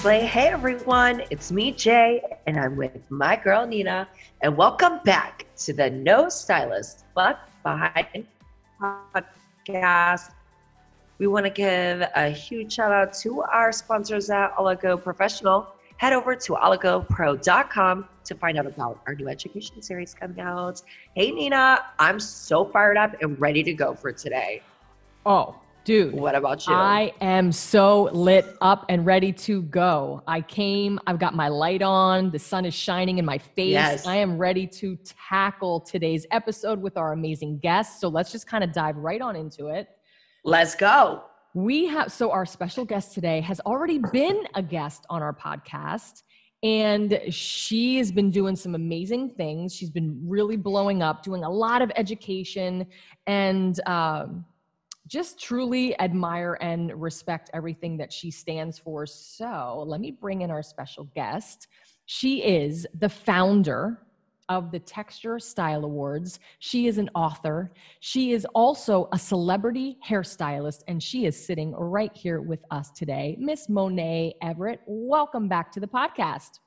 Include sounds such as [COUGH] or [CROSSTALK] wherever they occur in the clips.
Slay. Hey everyone, it's me, Jay, and I'm with my girl Nina, and welcome back to the No Stylist Left Behind podcast. We want to give a huge shout out to our sponsors at Oligo Professional. Head over to oligopro.com to find out about our new education series coming out. Hey Nina, I'm so fired up and ready to go for today. Oh, Dude, what about you? I am so lit up and ready to go. I came, I've got my light on, the sun is shining in my face. Yes. I am ready to tackle today's episode with our amazing guests. So let's just kind of dive right on into it. Let's go. We have, so our special guest today has already been a guest on our podcast. And she has been doing some amazing things. She's been really blowing up, doing a lot of education and, um, just truly admire and respect everything that she stands for. So let me bring in our special guest. She is the founder of the Texture Style Awards. She is an author. She is also a celebrity hairstylist, and she is sitting right here with us today. Miss Monae Everett, welcome back to the podcast.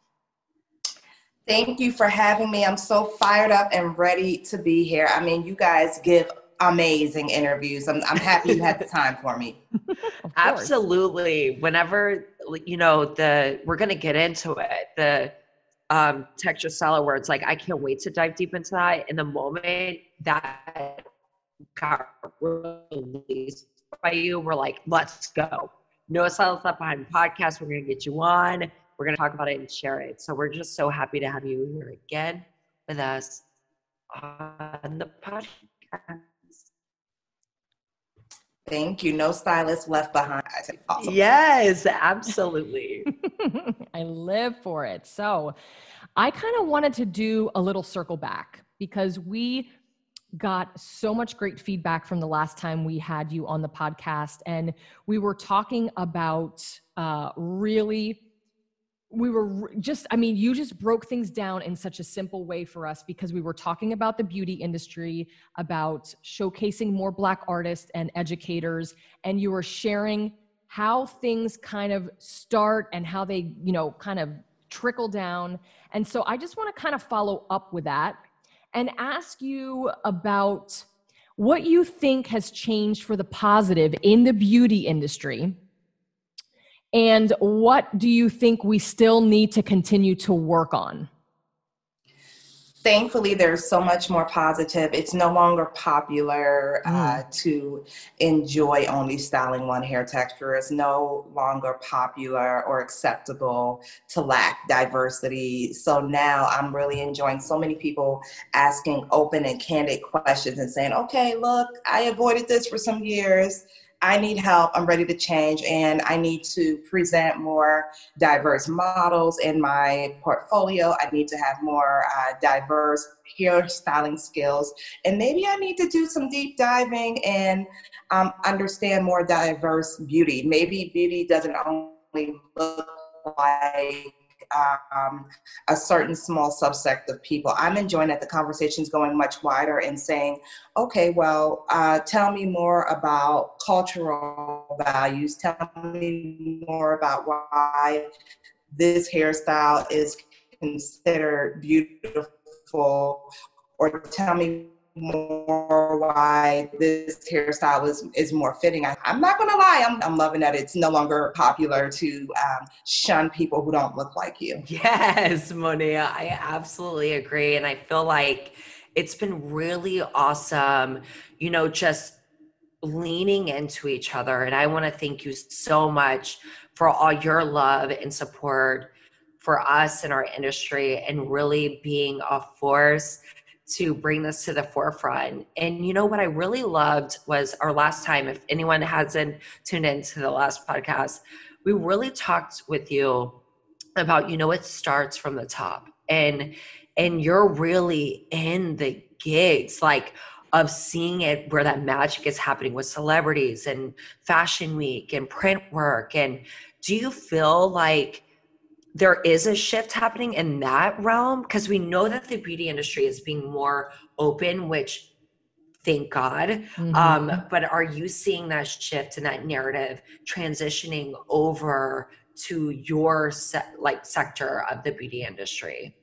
Thank you for having me. I'm so fired up and ready to be here. I mean, you guys give amazing interviews. I'm, I'm happy you had the time for me. [LAUGHS] Absolutely. Whenever, you know, the, we're going to get into it, the um, texture style awards, like, I can't wait to dive deep into that. In the moment that got released by you, we're like, let's go. No Silence Left Behind podcast. We're going to get you on. We're going to talk about it and share it. So we're just so happy to have you here again with us on the podcast. Thank you. No stylist left behind. Awesome. Yes, absolutely. [LAUGHS] I live for it. So I kind of wanted to do a little circle back because we got so much great feedback from the last time we had you on the podcast. And we were talking about uh, really we were just i mean you just broke things down in such a simple way for us because we were talking about the beauty industry about showcasing more black artists and educators and you were sharing how things kind of start and how they you know kind of trickle down. And so i just want to kind of follow up with that and ask you about what you think has changed for the positive in the beauty industry and what do you think we still need to continue to work on? Thankfully, there's so much more positive. It's no longer popular uh, mm. to enjoy only styling one hair texture. It's no longer popular or acceptable to lack diversity. So now I'm really enjoying so many people asking open and candid questions and saying, okay, look, I avoided this for some years I need help. I'm ready to change, and I need to present more diverse models in my portfolio. I need to have more uh, diverse hairstyling skills, and maybe I need to do some deep diving and um, understand more diverse beauty. Maybe beauty doesn't only look like um, a certain small subsect of people. I'm enjoying that the conversation's going much wider and saying, okay, well, uh, tell me more about cultural values. Tell me more about why this hairstyle is considered beautiful, or tell me more why this hairstyle is, is more fitting. I, am not gonna lie, I'm, I'm loving that it's no longer popular to um, shun people who don't look like you. [LAUGHS] Yes, Monae, I absolutely agree. And I feel like it's been really awesome, you know, just leaning into each other. And I wanna thank you so much for all your love and support for us in our industry and really being a force to bring this to the forefront. And you know what I really loved was our last time, if anyone hasn't tuned into the last podcast, we really talked with you about, you know, it starts from the top and and you're really in the gigs like of seeing it where that magic is happening with celebrities and fashion week and print work and do you feel like there is a shift happening in that realm because we know that the beauty industry is being more open which thank god mm-hmm. um, but are you seeing that shift and that narrative transitioning over to your se- like sector of the beauty industry?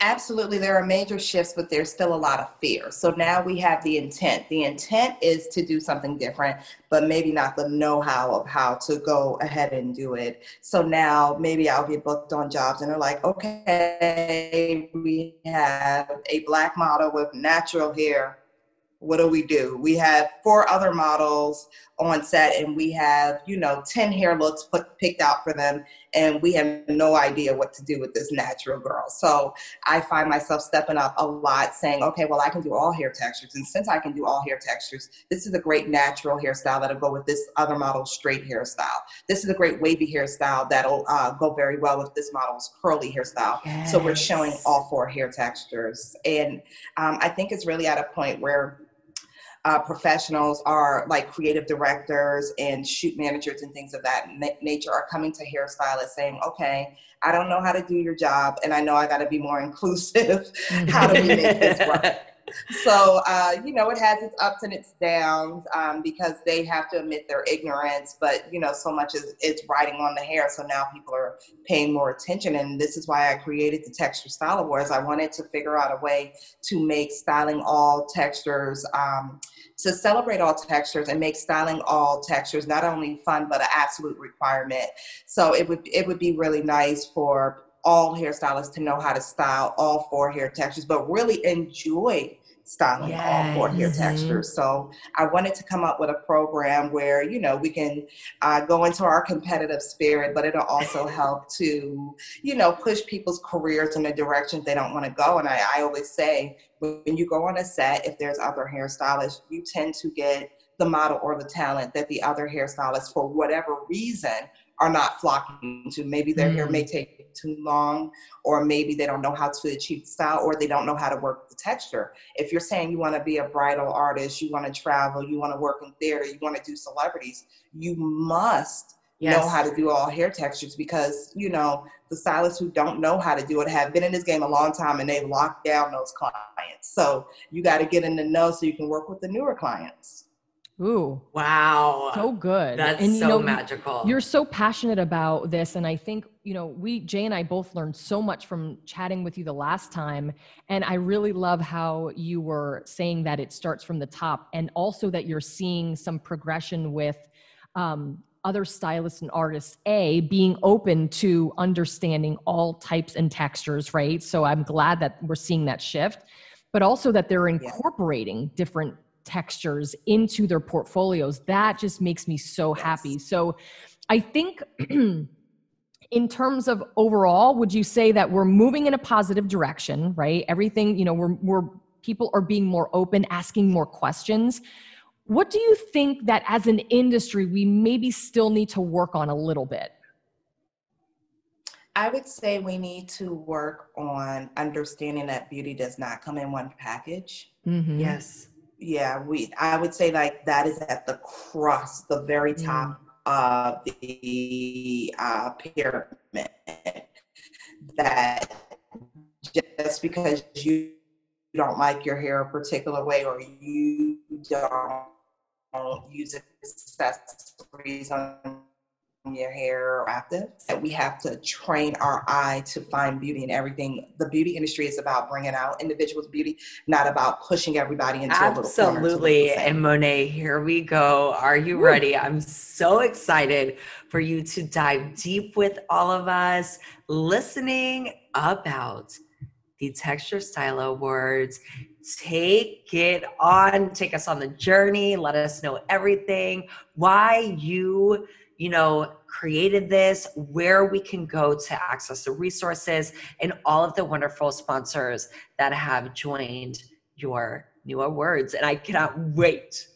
Absolutely, there are major shifts, but there's still a lot of fear. So now we have the intent. The intent is to do something different, but maybe not the know how of how to go ahead and do it. So now maybe I'll get booked on jobs and they're like, okay, we have a black model with natural hair what do we do? We have four other models on set and we have, you know, 10 hair looks put, picked out for them and we have no idea what to do with this natural girl. So I find myself stepping up a lot saying, okay, well, I can do all hair textures. And since I can do all hair textures, this is a great natural hairstyle that'll go with this other model's straight hairstyle. This is a great wavy hairstyle that'll uh, go very well with this model's curly hairstyle. Yes. So we're showing all four hair textures. And um, I think it's really at a point where uh, professionals are like creative directors and shoot managers and things of that na- nature are coming to hairstylists saying, okay, I don't know how to do your job and I know I got to be more [LAUGHS] inclusive. [LAUGHS] how do we make this work? so uh, you know it has its ups and its downs um, because they have to admit their ignorance but you know so much is it's riding on the hair so now people are paying more attention and this is why i created the texture style awards i wanted to figure out a way to make styling all textures um, to celebrate all textures and make styling all textures not only fun but an absolute requirement. So it would it would be really nice for all hairstylists to know how to style all four hair textures, but really enjoy styling yes. all four hair mm-hmm. textures. So I wanted to come up with a program where, you know, we can uh, go into our competitive spirit, but it'll also [LAUGHS] help to, you know, push people's careers in the direction they don't want to go. And I, I always say, when you go on a set, if there's other hairstylists, you tend to get the model or the talent that the other hairstylists, for whatever reason, are not flocking to. Maybe their mm. hair may mm. take too long, or maybe they don't know how to achieve the style, or they don't know how to work the texture. If you're saying you want to be a bridal artist, you want to travel, you want to work in theater, you want to do celebrities, you must yes. know how to do all hair textures because you know the stylists who don't know how to do it have been in this game a long time and they've locked down those clients. So you got to get in the know so you can work with the newer clients. Ooh. Wow. So good. That's and, so know, magical. You're so passionate about this. And I think, you know, we, Jay and I both learned so much from chatting with you the last time. And I really love how you were saying that it starts from the top and also that you're seeing some progression with um, other stylists and artists, A, being open to understanding all types and textures, right? So I'm glad that we're seeing that shift, but also that they're incorporating yeah. different textures into their portfolios. That just makes me so yes. happy. So I think [CLEARS THROAT] in terms of overall, would you say that we're moving in a positive direction, right? Everything, you know, we're, we're people are being more open, asking more questions. What do you think that as an industry we maybe still need to work on a little bit? I would say we need to work on understanding that beauty does not come in one package. Mm-hmm. Yes yeah, we I would say like that is at the cross, the very mm. top mm. of the uh, pyramid. That just because you don't like your hair a particular way or you don't use accessories on your hair active that we have to train our eye to find beauty in everything. The beauty industry is about bringing out individuals beauty not about pushing everybody into a little bit. absolutely. and monae here we go. Are you Woo. ready? I'm so excited for you to dive deep with all of us listening about the texture style awards. Take it on. Take us on the journey. Let us know everything. Why you you know, created this, where we can go to access the resources, and all of the wonderful sponsors that have joined your new awards. And I cannot wait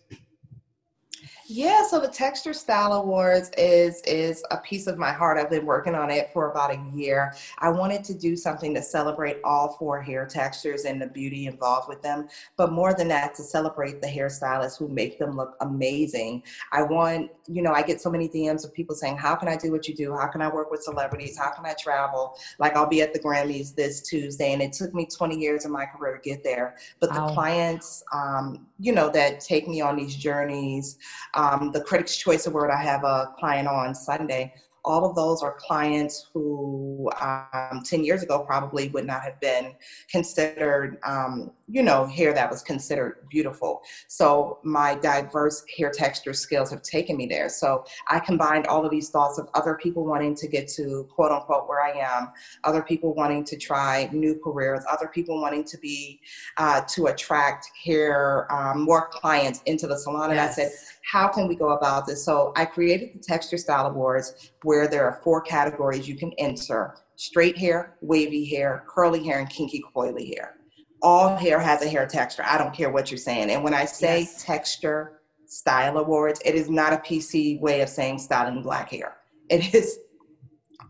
yeah, so the Texture Style Awards is is a piece of my heart. I've been working on it for about a year. I wanted to do something to celebrate all four hair textures and the beauty involved with them, but more than that, to celebrate the hairstylists who make them look amazing. I want, you know, I get so many DMs of people saying, "How can I do what you do? How can I work with celebrities? How can I travel?" Like I'll be at the Grammys this Tuesday, and it took me 20 years of my career to get there. But wow. the clients, um, you know, that take me on these journeys um, the Critics' Choice Award, I have a client on Sunday. all of those are clients who um, 10 years ago probably would not have been considered, um, you know, hair that was considered beautiful. So my diverse hair texture skills have taken me there. So I combined all of these thoughts of other people wanting to get to quote unquote where I am, other people wanting to try new careers, other people wanting to be, uh, to attract hair, um, more clients into the salon. And. I said, how can we go about this? So I created the Texture Style Awards where there are four categories you can enter straight hair, wavy hair, curly hair, and kinky coily hair. All hair has a hair texture. I don't care what you're saying. And when I say yes. texture style awards, it is not a PC way of saying styling black hair. It [LAUGHS] is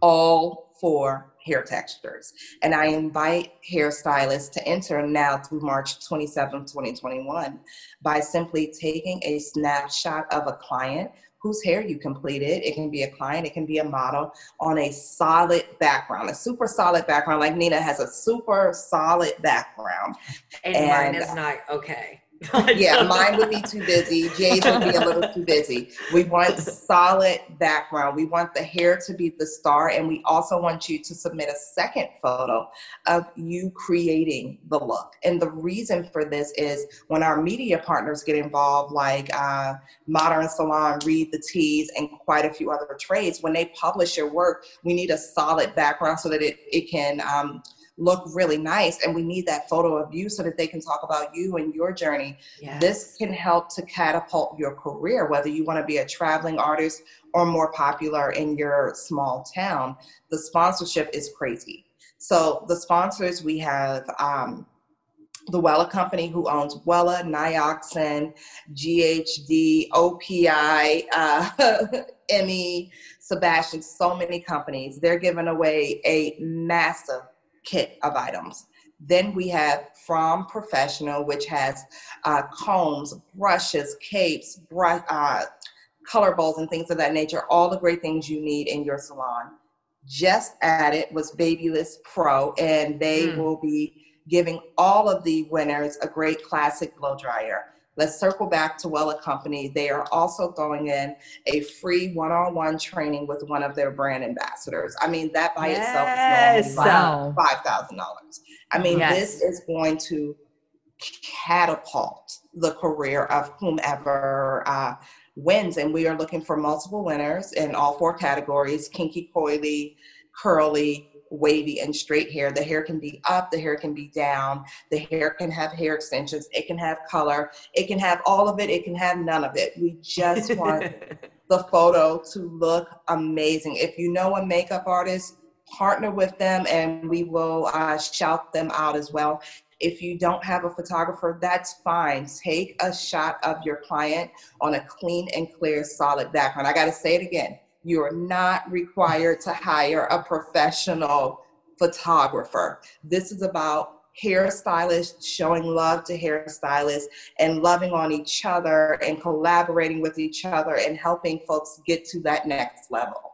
all for hair textures. And I invite hairstylists to enter now through March 27, 2021, by simply taking a snapshot of a client whose hair you completed. It can be a client, it can be a model on a solid background, a super solid background. Like Nina has a super solid background. And, and mine is not okay. [LAUGHS] yeah, mine would be too busy. Jay's would be a little too busy. We want solid background. We want the hair to be the star, and we also want you to submit a second photo of you creating the look. And the reason for this is when our media partners get involved, like uh, Modern Salon, Read the Tease, and quite a few other trades, when they publish your work, we need a solid background so that it, it can um, look really nice and we need that photo of you so that they can talk about you and your journey yes. this can help to catapult your career whether you want to be a traveling artist or more popular in your small town the sponsorship is crazy so the sponsors we have um, the Wella Company, who owns Wella, Nioxin, GHD, OPI, uh, [LAUGHS] ME, Sebastian, so many companies. They're giving away a massive kit of items. Then we have Fromm Professional, which has uh, combs, brushes, capes, brush, uh, color bowls, and things of that nature. All the great things you need in your salon. Just added was Babyliss Pro, and they mm. will be giving all of the winners a great classic blow dryer. Let's circle back to Wella Company. They are also throwing in a free one-on-one training with one of their brand ambassadors. I mean, that by yes. itself is wow. five thousand dollars. I mean, yes. this is going to catapult the career of whomever uh, wins, and we are looking for multiple winners in all four categories: kinky, coily, curly, wavy and straight hair. The hair can be up, the hair can be down, the hair can have hair extensions, it can have color, it can have all of it, it can have none of it. We just want [LAUGHS] the photo to look amazing. If you know a makeup artist, partner with them and we will uh, shout them out as well. If you don't have a photographer, that's fine. Take a shot of your client on a clean and clear, solid background. I got to say it again you are not required to hire a professional photographer. This is about hairstylists showing love to hairstylists and loving on each other and collaborating with each other and helping folks get to that next level.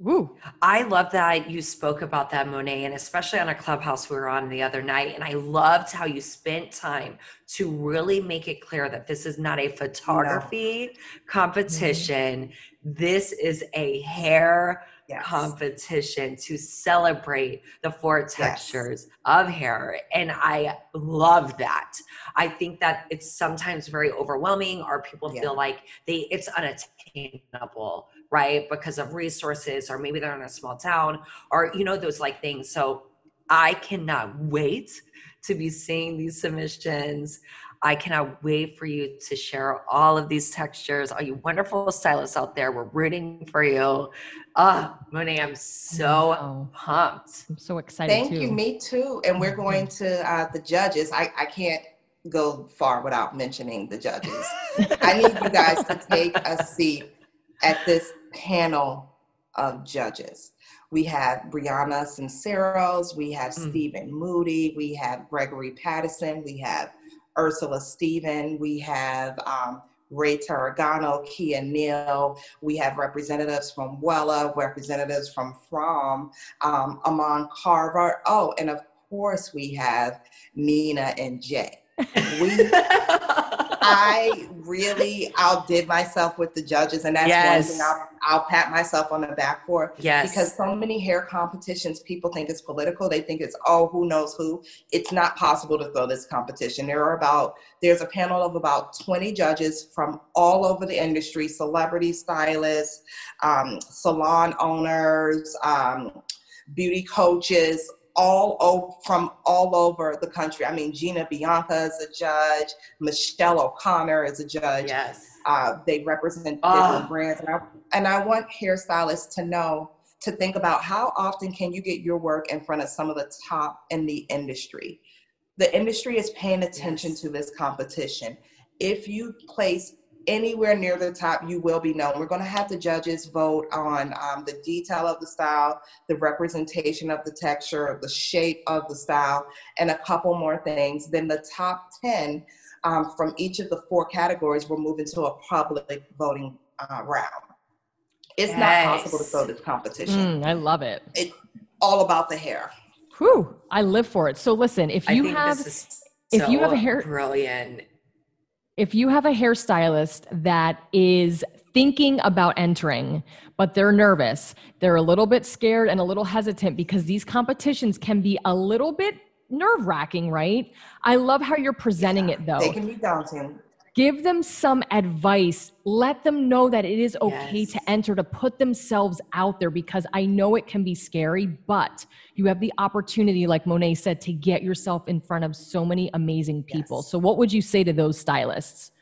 Woo. I love that you spoke about that, Monae, and especially on a clubhouse we were on the other night. And I loved how you spent time to really make it clear that this is not a photography no. competition. Mm-hmm. This is a hair yes. competition to celebrate the four textures yes. of hair. And I love that. I think that it's sometimes very overwhelming or people yeah. feel like they it's unattainable right? Because of resources, or maybe they're in a small town, or you know, those like things. So I cannot wait to be seeing these submissions. I cannot wait for you to share all of these textures. All you wonderful stylists out there, we're rooting for you. Ah, oh, Monae, I'm so wow. pumped. I'm so excited. Thank too. you, me too. And we're going to uh, the judges. I, I can't go far without mentioning the judges. [LAUGHS] I need you guys to take a seat at this panel of judges. We have Brianna Sinceros, we have mm. Stephen Moody, we have Gregory Patterson, we have Ursula Stephen, we have um, Ray Tarragano, Kia Neal. We have representatives from Wella, representatives from Fromm, um, Ammon Carver. Oh, and of course we have Nina and Jay. We [LAUGHS] I really outdid myself with the judges, and that's yes. one thing I'll, I'll pat myself on the back for. Yes. Because so many hair competitions, people think it's political. They think it's oh, who knows who. It's not possible to throw this competition. There are about there's a panel of about 20 judges from all over the industry, celebrity stylists, um, salon owners, um, beauty coaches, all over, from all over the country. I mean, Gina Bianca is a judge, Michelle O'Connor is a judge. Yes. Uh, they represent ah. different brands. And I, and I want hairstylists to know, to think about how often can you get your work in front of some of the top in the industry. The industry is paying attention yes. to this competition. If you place anywhere near the top, you will be known. We're going to have the judges vote on um, the detail of the style, the representation of the texture, the shape of the style, and a couple more things. Then the top 10 um, from each of the four categories will move into a public voting uh, round. It's not possible to throw this competition. Mm, I love it. It's all about the hair. Whew, I live for it. So listen, if you have if you have a hair brilliant if you have a hairstylist that is thinking about entering, but they're nervous, they're a little bit scared and a little hesitant because these competitions can be a little bit nerve wracking, right? I love how you're presenting yeah, it though. They can be daunting give them some advice let them know that it is okay yes. to enter to put themselves out there because i know it can be scary but you have the opportunity like monae said to get yourself in front of so many amazing people yes. so what would you say to those stylists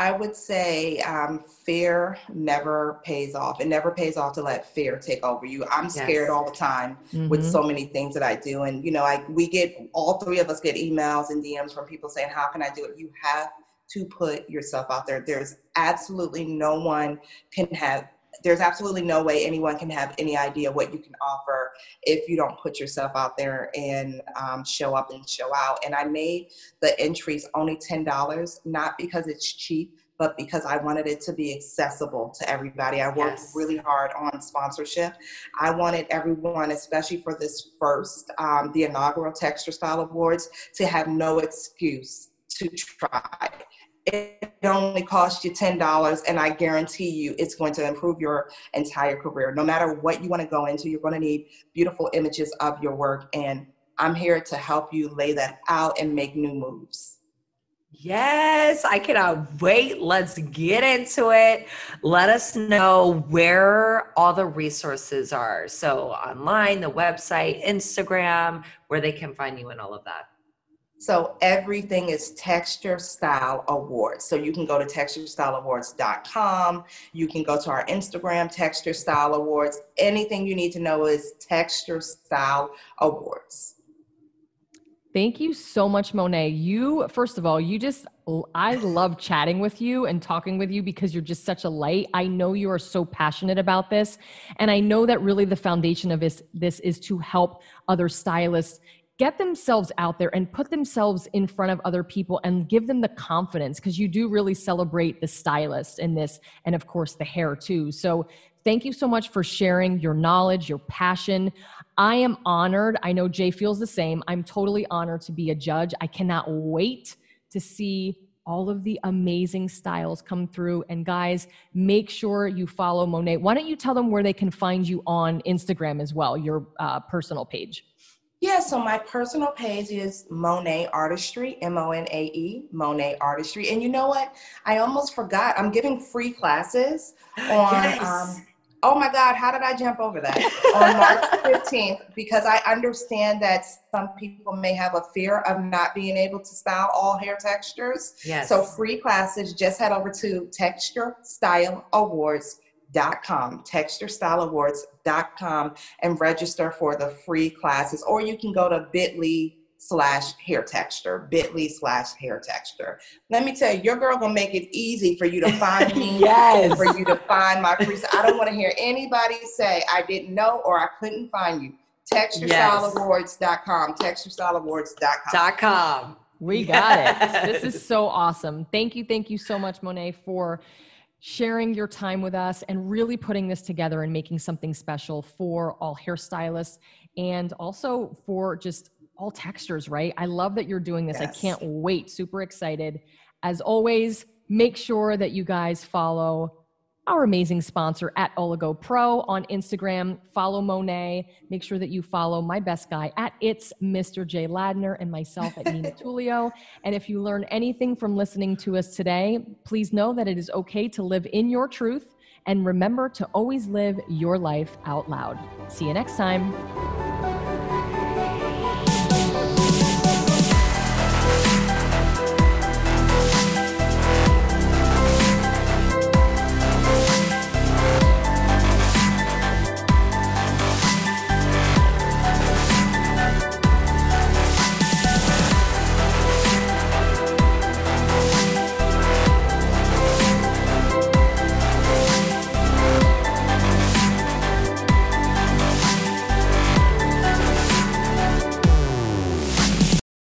I would say um, fear never pays off. It never pays off to let fear take over you. I'm scared yes. all the time mm-hmm. with so many things that I do, and you know, I we get all three of us get emails and DMs from people saying, "How can I do it?" You have to put yourself out there. There's absolutely no one can have there's absolutely no way anyone can have any idea what you can offer if you don't put yourself out there and um, show up and show out. And I made the entries only $10, not because it's cheap, but because I wanted it to be accessible to everybody. I worked yes. really hard on sponsorship. I wanted everyone, especially for this first, um, the inaugural Texture Style Awards, to have no excuse to try it only costs you $10 and i guarantee you it's going to improve your entire career no matter what you want to go into you're going to need beautiful images of your work and i'm here to help you lay that out and make new moves Yes, I cannot wait. Let's get into it. Let us know where all the resources are. So, online, the website, Instagram, where they can find you and all of that. So everything is Texture Style Awards. So you can go to texturestyleawards.com. You can go to our Instagram, Texture Style Awards. Anything you need to know is Texture Style Awards. Thank you so much, Monae. You, first of all, you just, I love chatting with you and talking with you because you're just such a light. I know you are so passionate about this. And I know that really the foundation of this, this is to help other stylists get themselves out there and put themselves in front of other people and give them the confidence because you do really celebrate the stylist in this and of course the hair too so thank you so much for sharing your knowledge your passion i am honored i know jay feels the same i'm totally honored to be a judge i cannot wait to see all of the amazing styles come through. And guys, make sure you follow Monae. Why don't you tell them where they can find you on Instagram as well, your uh, personal page? Yeah, so my personal page is Monae Artistry, M O N A E, Monae Artistry. And you know what? I almost forgot. I'm giving free classes [GASPS] on. Yes. Um, oh my God, how did I jump over that? on March [LAUGHS] 15th, because I understand that some people may have a fear of not being able to style all hair textures. Yes. So free classes, just head over to Texture Style Awards com, texturestyleawards.com, and register for the free classes. Or you can go to bit.ly slash hair texture, bit.ly slash hair texture. Let me tell you, your girl gonna make it easy for you to find me, [LAUGHS] yes. for you to find my free. I don't want to hear anybody say I didn't know or I couldn't find you. TextureStyleAwards.com, TextureStyleAwards.com. Dot com. Dot com. We got yes. it. This is [LAUGHS] so awesome. Thank you, thank you so much, Monae, for sharing your time with us and really putting this together and making something special for all hairstylists and also for just all textures, right? I love that you're doing this. Yes. I can't wait. Super excited. As always, make sure that you guys follow our amazing sponsor at Oligo Pro on Instagram. Follow Monae. Make sure that you follow my best guy at It's Mr. Jay Ladner and myself at Nina [LAUGHS] Tulio. And if you learn anything from listening to us today, please know that it is okay to live in your truth and remember to always live your life out loud. See you next time.